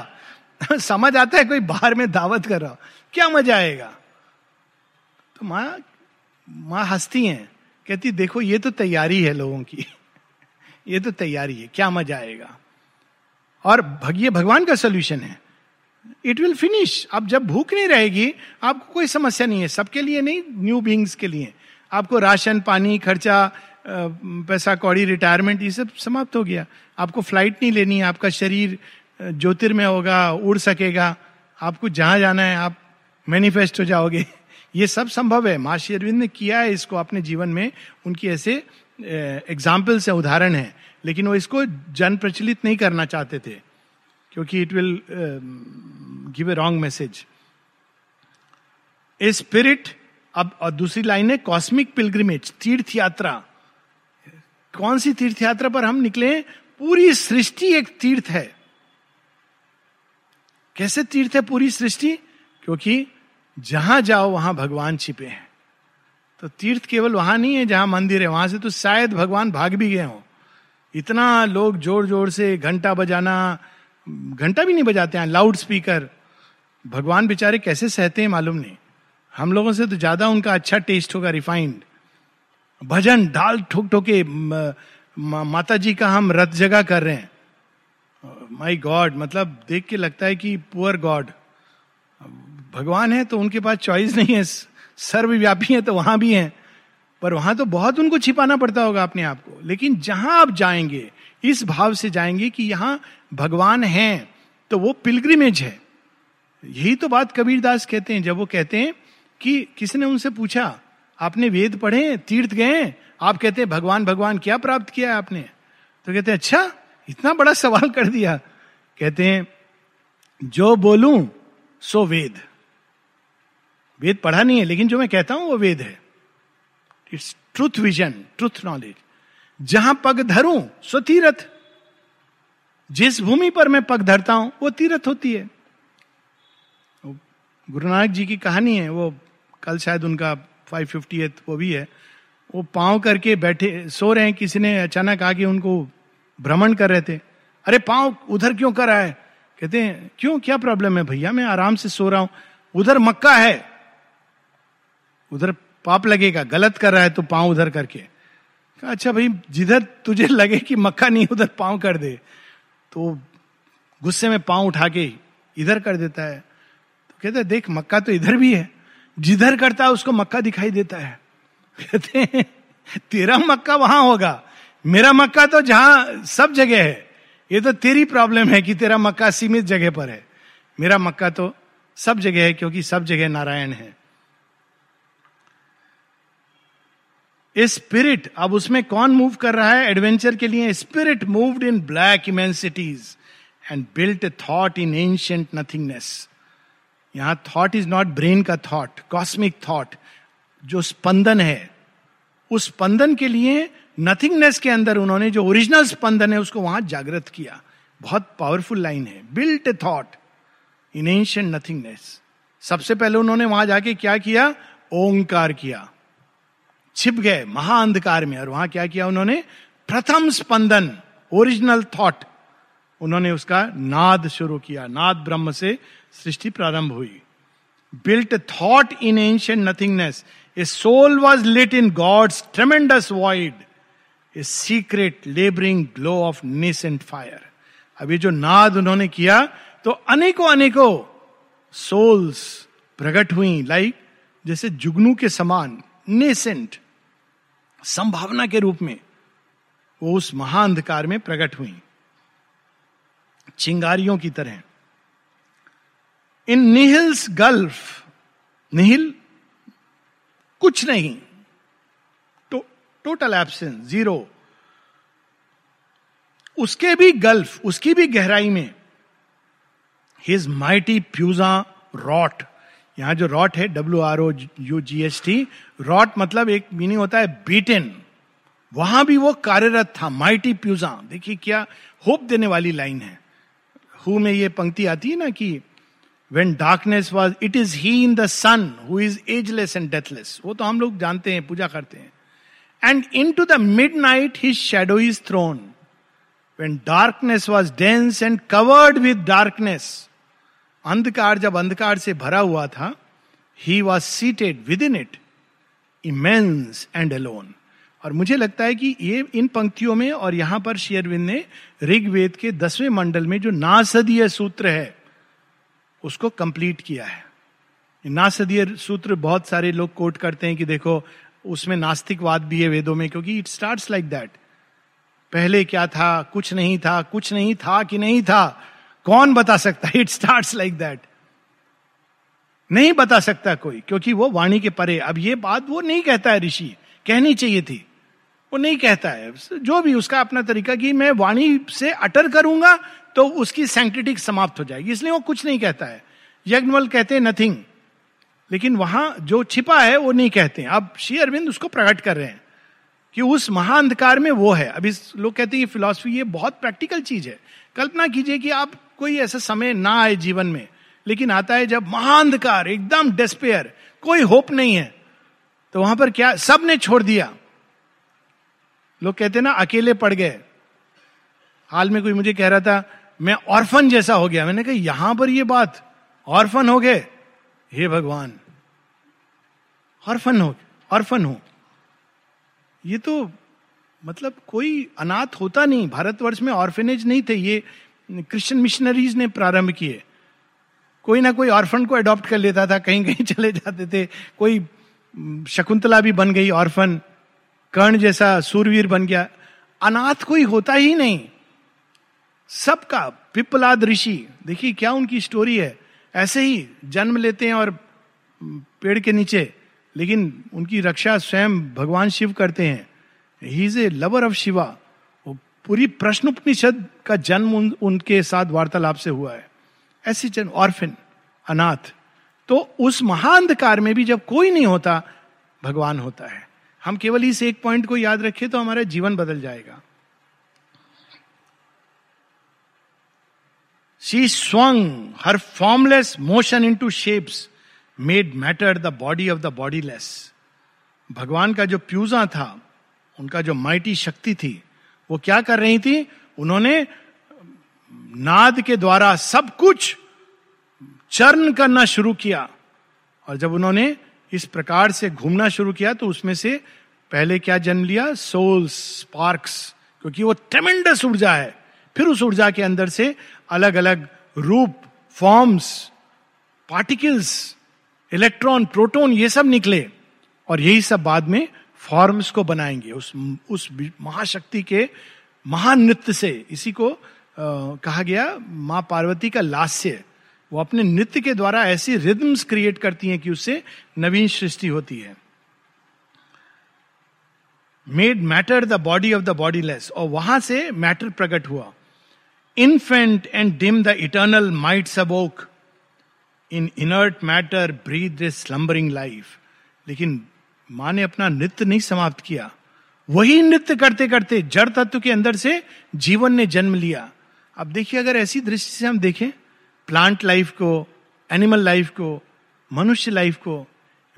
समझ आता है कोई बाहर में दावत कर रहा हो। क्या मज़ा आएगा? तो माँ माँ हंसती हैं, कहती, देखो, ये तो तैयारी है लोगों की। ये तो तैयारी है, क्या मज़ा आएगा? और ये भगवान का सोल्यूशन है। इट विल फिनिश अब जब भूख नहीं रहेगी, आपको कोई समस्या नहीं है, सबके लिए नहीं न्यू बींग्स के लिए। आपको राशन, पानी, खर्चा पैसा, कौड़ी रिटायरमेंट ये सब समाप्त हो गया। आपको फ़्लाइट नहीं लेनी आपका शरीर ज्योतिर्मय होगा, उड़ सकेगा। आपको जहाँ जाना है, आप मैनिफेस्ट हो जाओगे। ये सब संभव है। माँ अरविंद ने किया है इसको अपने जीवन में। उनकी ऐसे एग्जाम्पल्स है उदाहरण है। लेकिन वो इसको जन प्रचलित नहीं करना चाहते थे, क्योंकि it will give a wrong message a spirit अब, और दूसरी लाइन है कॉस्मिक पिलग्रिमेज तीर्थ यात्रा कौन सी तीर्थ यात्रा पर हम निकले पूरी सृष्टि एक तीर्थ है। कैसे तीर्थ है पूरी सृष्टि? क्योंकि जहाँ जाओ, वहाँ भगवान छिपे हैं। तो तीर्थ केवल वहाँ नहीं है, जहाँ मंदिर है, वहाँ से तो शायद भगवान भाग भी गए हो। इतना लोग ज़ोर ज़ोर से घंटा बजाना, घंटा भी नहीं बजाते हैं लाउड स्पीकर भगवान बेचारे कैसे सहते हैं मालूम नहीं। हम लोगों से तो ज़्यादा उनका अच्छा टेस्ट होगा रिफाइंड भजन ढाल ठोक ठोके माता जी का हम रथ जगह कर रहे हैं। माई गॉड मतलब देख के लगता है कि पुअर गॉड भगवान है तो उनके पास चॉइस नहीं है, सर्वव्यापी है तो वहाँ भी है। पर वहाँ तो बहुत उनको छिपाना पड़ता होगा अपने आप को। लेकिन जहाँ आप जाएँगे, इस भाव से जाएँगे कि यहाँ भगवान है तो वो पिलग्रिमेज है। यही तो बात कबीर दास कहते हैं, जब वो कहते हैं कि किसी ने उनसे पूछा, आपने वेद पढ़े, तीर्थ गए, आप कहते हैं, भगवान भगवान, क्या प्राप्त किया है आपने? तो कहते हैं अच्छा इतना बड़ा सवाल कर दिया। कहते हैं, जो बोलूँ, सो वेद। वेद पढ़ा नहीं है, लेकिन जो मैं कहता हूँ, वो वेद है। It's truth vision truth knowledge जहाँ पग धरूं, सो तीरथ। जिस भूमि पर मैं पग धरता हूँ, वो तीरथ होती है। गुरु नानक जी की कहानी है, वो कल शायद उनका फाइव फिफ्टी वो भी है। वो पाँव करके बैठे, सो रहे हैं, किसी ने अचानक आके उनको भ्रमण कर रहे थे। अरे, पाँव उधर क्यों कर रहा है कहते हैं, क्यों? क्या प्रॉब्लम है भैया? मैं आराम से सो रहा हूँ। उधर मक्का है। उधर पाप लगेगा, गलत कर रहा है तो पाँव उधर करके। कहा अच्छा भाई, जिधर तुझे लगे कि मक्का नहीं, उधर पाँव कर दे। तो गुस्से में पाँव उठा के इधर कर देता है। तो कहते देख, मक्का तो इधर भी है। जिधर करता है, उसको मक्का दिखाई देता है। कहते हैं, तेरा मक्का वहाँ होगा। मेरा मक्का तो जहाँ सब जगह है, ये तो तेरी प्रॉब्लम है कि तेरा मक्का सीमित जगह पर है। मेरा मक्का तो सब जगह है क्योंकि सब जगह नारायण है। स्पिरिट अब उसमें कौन मूव कर रहा है एडवेंचर के लिए? Spirit moved in black immensities and built a thought in ancient nothingness यहाँ थॉट इज़ नॉट ब्रेन का थॉट कॉस्मिक थॉट जो स्पंदन है। उस स्पंदन के लिए नथिंगनेस के अंदर उन्होंने जो ओरिजिनल स्पंदन है, उसको वहाँ जागृत किया। बहुत पावरफुल लाइन है। Built a thought in ancient nothingness सबसे पहले उन्होंने वहाँ जाके क्या किया? ओंकार किया। छिप गए महाअंधकार में। और वहाँ क्या किया उन्होंने? प्रथम स्पंदन ओरिजिनल थॉट उन्होंने उसका नाद शुरू किया। नाद ब्रह्म से सृष्टि प्रारंभ हुई। Built thought in ancient nothingness a soul was lit in God's tremendous void a secret labouring glow of nascent fire अब ये जो नाद उन्होंने किया तो अनेकों अनेकों सोल्स प्रकट हुई लाइक जैसे जुगनू के समान नेसेंट संभावना के रूप में वो उस महाअंधकार में प्रकट हुई। चिंगारियों की तरह। इन निहिल्स गल्फ, निहिल कुछ नहीं टोटल एब्सेंस ज़ीरो उसके भी गल्फ, उसकी भी गहराई में हिज माइटी फ्यूजा रॉट यहाँ जो रॉट है W R O U G H T wrought मतलब एक मीनिंग होता है बीटेन वहाँ भी वो कार्यरत था माइटी प्यूजा देखिए क्या होप देने वाली लाइन है. हु में ये पंक्ति आती है ना कि when darkness was it is he in the sun who is ageless and deathless वो तो हम लोग जानते हैं, पूजा करते हैं. To the midnight his shadow is thrown when darkness was dense and covered with darkness अंधकार जब अंधकार से भरा हुआ था he was seated within it immense and alone और मुझे लगता है कि ये इन पंक्तियों में और यहाँ पर शेयरविंद ने ऋग्वेद के दसवें मंडल में जो नासदीय सूत्र है, उसको कंप्लीट किया है। नासदीय सूत्र बहुत सारे लोग कोट करते हैं कि देखो उसमें नास्तिकवाद भी है वेदों में, क्योंकि इट स्टार्ट लाइक दैट पहले क्या था? कुछ नहीं था। कुछ नहीं था कि नहीं था? कौन बता सकता? इट स्टार्ट लाइक दैट नहीं बता सकता कोई, क्योंकि वो वाणी के परे। अब ये बात वो नहीं कहता है ऋषि। कहनी चाहिए थी। वो नहीं कहता है। जो भी उसका अपना तरीका कि मैं वाणी से अटर करूँगा तो उसकी सेंटिटिक समाप्त हो जाएगी। इसलिए वो कुछ नहीं कहता है। यज्ञवल कहते नथिंग लेकिन वहाँ जो छिपा है, वो नहीं कहते हैं। अब श्री अरविंद उसको प्रकट कर रहे हैं कि उस महाअंधकार में वो है। अभी लोग कहते हैं ये फिलॉसफी ये बहुत प्रैक्टिकल चीज़ है। कल्पना कीजिए कि आप कोई ऐसा समय ना आए जीवन में, लेकिन आता है जब महाअंधकार, एकदम डेस्पेयर कोई होप नहीं है तो वहाँ पर क्या सबने छोड़ दिया। लोग कहते ना, अकेले पड़ गए। हाल में कोई मुझे कह रहा था, मैं ऑर्फन जैसा हो गया। मैंने कहा, यहाँ पर ये बात ऑर्फन हो गए? हे भगवान ऑर्फन हो ऑर्फन हो। ये तो मतलब कोई अनाथ होता नहीं, भारतवर्ष में ऑर्फेनेज नहीं थे, ये क्रिश्चियन मिशनरीज ने प्रारंभ किए। कोई ना कोई ऑर्फन को अडॉप्ट कर लेता था, कहीं कहीं चले जाते थे, कोई शकुंतला भी बन गई ऑर्फन कर्ण जैसा सूरवीर बन गया। अनाथ कोई होता ही नहीं। सबका पिपलाद ऋषि, देखिए क्या उनकी स्टोरी है। ऐसे ही जन्म लेते हैं और पेड़ के नीचे लेकिन उनकी रक्षा स्वयं भगवान शिव करते हैं। He is a lover of Shiva पूरी प्रश्न उपनिषद का जन्म उन, उनके साथ वार्तालाप से हुआ है। ऐसी जन्म ऑर्फिन अनाथ। तो उस महाअंधकार में भी जब कोई नहीं होता भगवान होता है। हम केवल इस एक पॉइंट को याद रखें तो हमारा जीवन बदल जाएगा। She swung her formless motion into shapes made matter the body of the bodiless भगवान का जो प्यूजा था, उनका जो माइटी शक्ति थी, वो क्या कर रही थी? उन्होंने नाद के द्वारा सब कुछ चरण करना शुरू किया। और जब उन्होंने इस प्रकार से घूमना शुरू किया तो उसमें से पहले क्या जन्म लिया? सोल्स स्पार्क्स क्योंकि वो ट्रेमेंडस ऊर्जा है। फिर उस ऊर्जा के अंदर से अलग अलग रूप फॉर्म्स पार्टिकल्स इलेक्ट्रॉन प्रोटोन ये सब निकले और यही सब बाद में फॉर्म्स को बनाएँगे। उस उस महाशक्ति के महान नृत्य से। इसी को आ, कहा गया माँ पार्वती का लास्य। वो अपने नृत्य के द्वारा ऐसी रिदम्स क्रिएट करती हैं कि उससे नवीन सृष्टि होती है। Made matter the body of the bodiless और वहाँ से मैटर प्रकट हुआ। Infant and dim the eternal might सबोक in inert matter breathed this slumbering life लेकिन माँ ने अपना नृत्य नहीं समाप्त किया। वही नृत्य करते करते जड़ तत्व के अंदर से जीवन ने जन्म लिया। अब देखिए, अगर ऐसी दृष्टि से हम देखें प्लांट लाइफ को एनिमल लाइफ को, मनुष्य लाइफ को,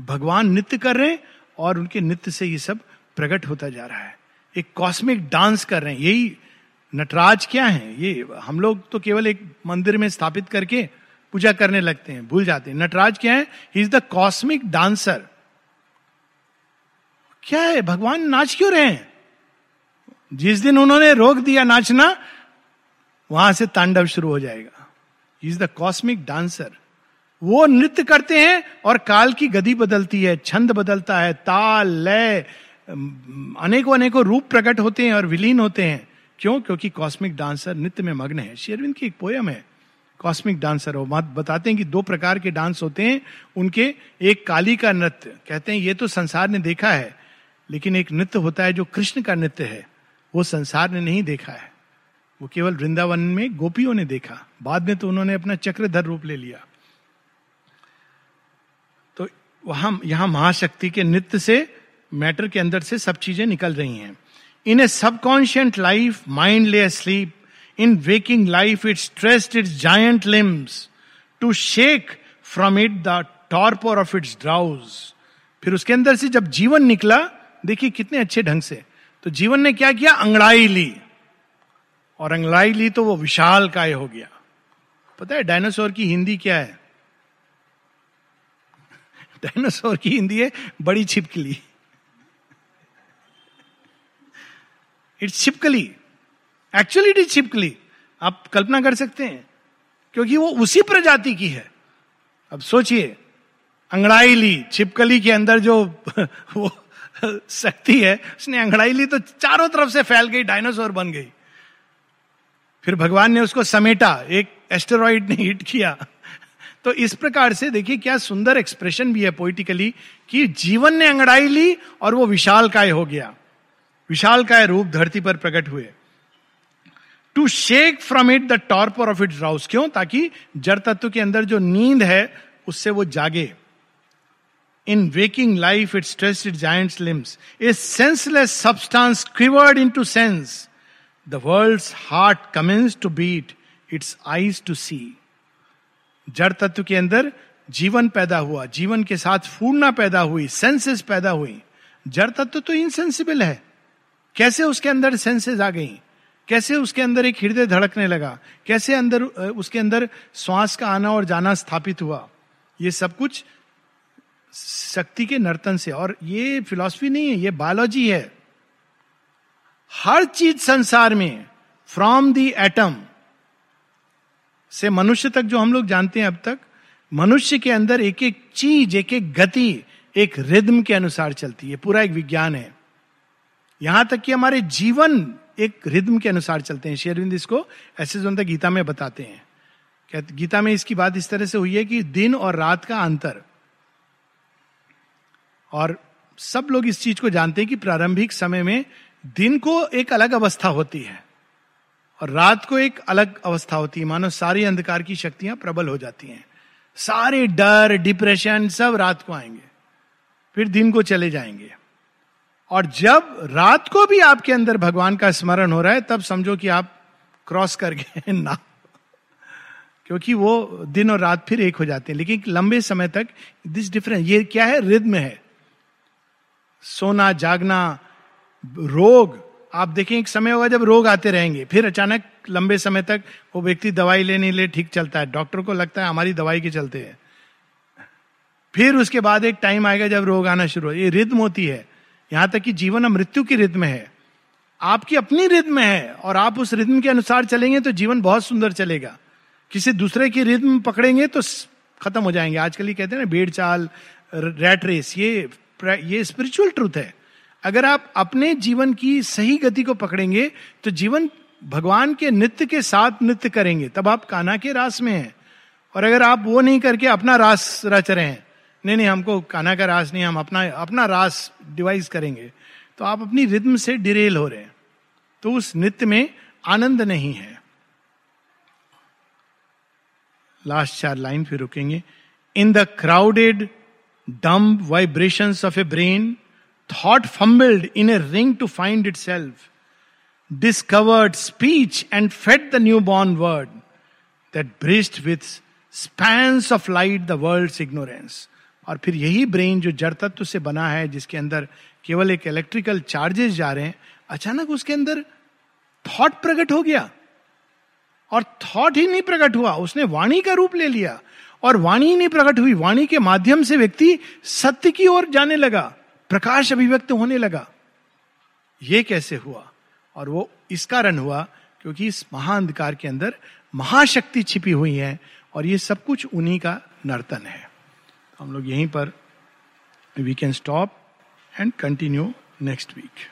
भगवान नृत्य कर रहे हैं और उनके नृत्य से ये सब प्रकट होता जा रहा है। एक कॉस्मिक डांस कर रहे हैं। यही नटराज क्या है? ये, हम लोग तो केवल एक मंदिर में स्थापित करके पूजा करने लगते हैं, भूल जाते हैं। नटराज क्या है? He is the cosmic dancer क्या है? भगवान नाच क्यों रहे हैं? जिस दिन उन्होंने रोक दिया नाचना, वहाँ से तांडव शुरू हो जाएगा। इज़ द कॉस्मिक डांसर वो नृत्य करते हैं और काल की गति बदलती है, छंद बदलता है, ताल, लय अनेकों अनेकों रूप प्रकट होते हैं और विलीन होते हैं। क्यों? क्योंकि कॉस्मिक डांसर नृत्य में मग्न है। शेरविंद की एक पोयम है कॉस्मिक डांसर हो वो बताते हैं कि दो प्रकार के डांस होते हैं, उनके, एक काली का नृत्य। कहते हैं, ये तो संसार ने देखा है, लेकिन एक नृत्य होता है जो कृष्ण का नृत्य है। वो संसार ने नहीं देखा है। वो केवल वृंदावन में गोपियों ने देखा। बाद में तो उन्होंने अपना चक्रधर रूप ले लिया। तो वहाँ, यहाँ महाशक्ति के नृत्य से, मैटर के अंदर से सब चीज़ें निकल रही हैं। In a subconscient life mind lay asleep in waking life it stretched its giant limbs to shake from it the torpor of its drowse फिर उसके अंदर से जब जीवन निकला, देखिए कितने अच्छे ढंग से। तो जीवन ने क्या किया? अंगड़ाई ली। और अंगड़ाई ली तो वो विशाल काय हो गया। पता है डायनासोर की हिंदी क्या है? डायनासोर की हिंदी है, बड़ी छिपकली। इट्स छिपकली एक्चुअली इट इज़ छिपकली आप कल्पना कर सकते हैं, क्योंकि वो उसी प्रजाति की है। अब सोचिए, अंगड़ाई ली छिपकली के अंदर जो वो शक्ति है, उसने अंगड़ाई ली तो चारों तरफ़ से फैल गई, डायनासोर बन गई। फिर भगवान ने उसको समेटा, एक एस्टेरॉइड ने हिट किया। तो इस प्रकार से देखिए, क्या सुंदर एक्सप्रेशन भी है पोइटिकली कि जीवन ने अंगड़ाई ली और वो विशाल काय हो गया। विशाल का रूप धरती पर प्रकट हुए। To shake from it the torpor of it rouse क्यों? ताकि जड़ तत्व के अंदर जो नींद है, उससे वो जागे। In waking life it stretch it giant limbs a senseless substance quivered into sense the world heart commence to beat its eyes to see जड़ तत्व के अंदर जीवन पैदा हुआ। जीवन के साथ फूर्णा पैदा हुई। सेंसेस पैदा हुई। जड़ तत्व तो इनसेंसिबल है। कैसे उसके अंदर सेंसेस आ गई? कैसे उसके अंदर एक हृदय धड़कने लगा? कैसे अंदर उसके अंदर श्वास का आना और जाना स्थापित हुआ? ये सब कुछ शक्ति के नर्तन से। और ये फिलॉसफी नहीं है, ये बायोलॉजी है। हर चीज़ संसार में, फ्रॉम दी एटम से मनुष्य तक, जो हम लोग जानते हैं अब तक, मनुष्य के अंदर एक एक चीज़, एक एक गति, एक रिद्म के अनुसार चलती है। पूरा एक विज्ञान है। यहाँ तक कि हमारे जीवन एक रिद्म के अनुसार चलते हैं। शेरविंद इसको ऐसे जो गीता में बताते हैं। गीता में इसकी बात इस तरह से हुई है कि दिन और रात का अंतर। और सब लोग इस चीज़ को जानते हैं कि प्रारंभिक समय में दिन को एक अलग अवस्था होती है और रात को एक अलग अवस्था होती है। मानो सारी अंधकार की शक्तियाँ प्रबल हो जाती हैं। सारे डर, डिप्रेशन सब रात को आएँगे, फिर दिन को चले जाएँगे। और जब रात को भी आपके अंदर भगवान का स्मरण हो रहा है, तब समझो कि आप क्रॉस कर गए ना। क्योंकि वो दिन और रात फिर एक हो जाते हैं। लेकिन लंबे समय तक दिस डिफरेंस ये क्या है? रिद्म है। सोना, जागना, रोग। आप देखें, एक समय होगा जब रोग आते रहेंगे। फिर अचानक लंबे समय तक वो व्यक्ति दवाई लेने ले ठीक चलता है। डॉक्टर को लगता है हमारी दवाई के चलते है। फिर उसके बाद एक टाइम आएगा जब रोग आना शुरू हो। ये रिद्म होती है। यहाँ तक कि जीवन और मृत्यु की रिद्म है। आपकी अपनी रिद्म है और आप उस रिद्म के अनुसार चलेंगे तो जीवन बहुत सुंदर चलेगा। किसी दूसरे की रिद्म पकड़ेंगे तो खत्म हो जाएँगे। आजकल ये कहते हैं ना, बेड़ चाल रैट रेस ये ये स्पिरिचुअल ट्रूथ है। अगर आप अपने जीवन की सही गति को पकड़ेंगे तो जीवन भगवान के नृत्य के साथ नृत्य करेंगे। तब आप काना के रास में हैं। और अगर आप वो नहीं करके अपना रास रच रहे हैं नहीं नहीं, हमको काना का रास नहीं, हम अपना अपना रास डिवाइस करेंगे। तो आप अपनी रिद्म से डिरेल हो रहे हैं। तो उस नृत्य में आनंद नहीं है। लास्ट चार लाइन फिर रुकेंगे। In the crowded dumb vibration of a brain thought fumbled in a ring to find itself discovered speech and fed the newborn word that bridged with spans of light the world ignorance और फिर यही brain जो जड़ तत्व से बना है, जिसके अंदर केवल एक इलेक्ट्रिकल चार्जेस जा रहे हैं, अचानक उसके अंदर थॉट प्रकट हो गया। और थॉट ही नहीं प्रकट हुआ, उसने वाणी का रूप ले लिया। और वाणी नहीं प्रकट हुई, वाणी के माध्यम से व्यक्ति सत्य की ओर जाने लगा, प्रकाश अभिव्यक्त होने लगा। ये कैसे हुआ? और वो इस कारण हुआ क्योंकि इस महाअंधकार के अंदर महाशक्ति छिपी हुई है और ये सब कुछ उन्हीं का नर्तन है। हम लोग यहीं पर we can stop and continue next week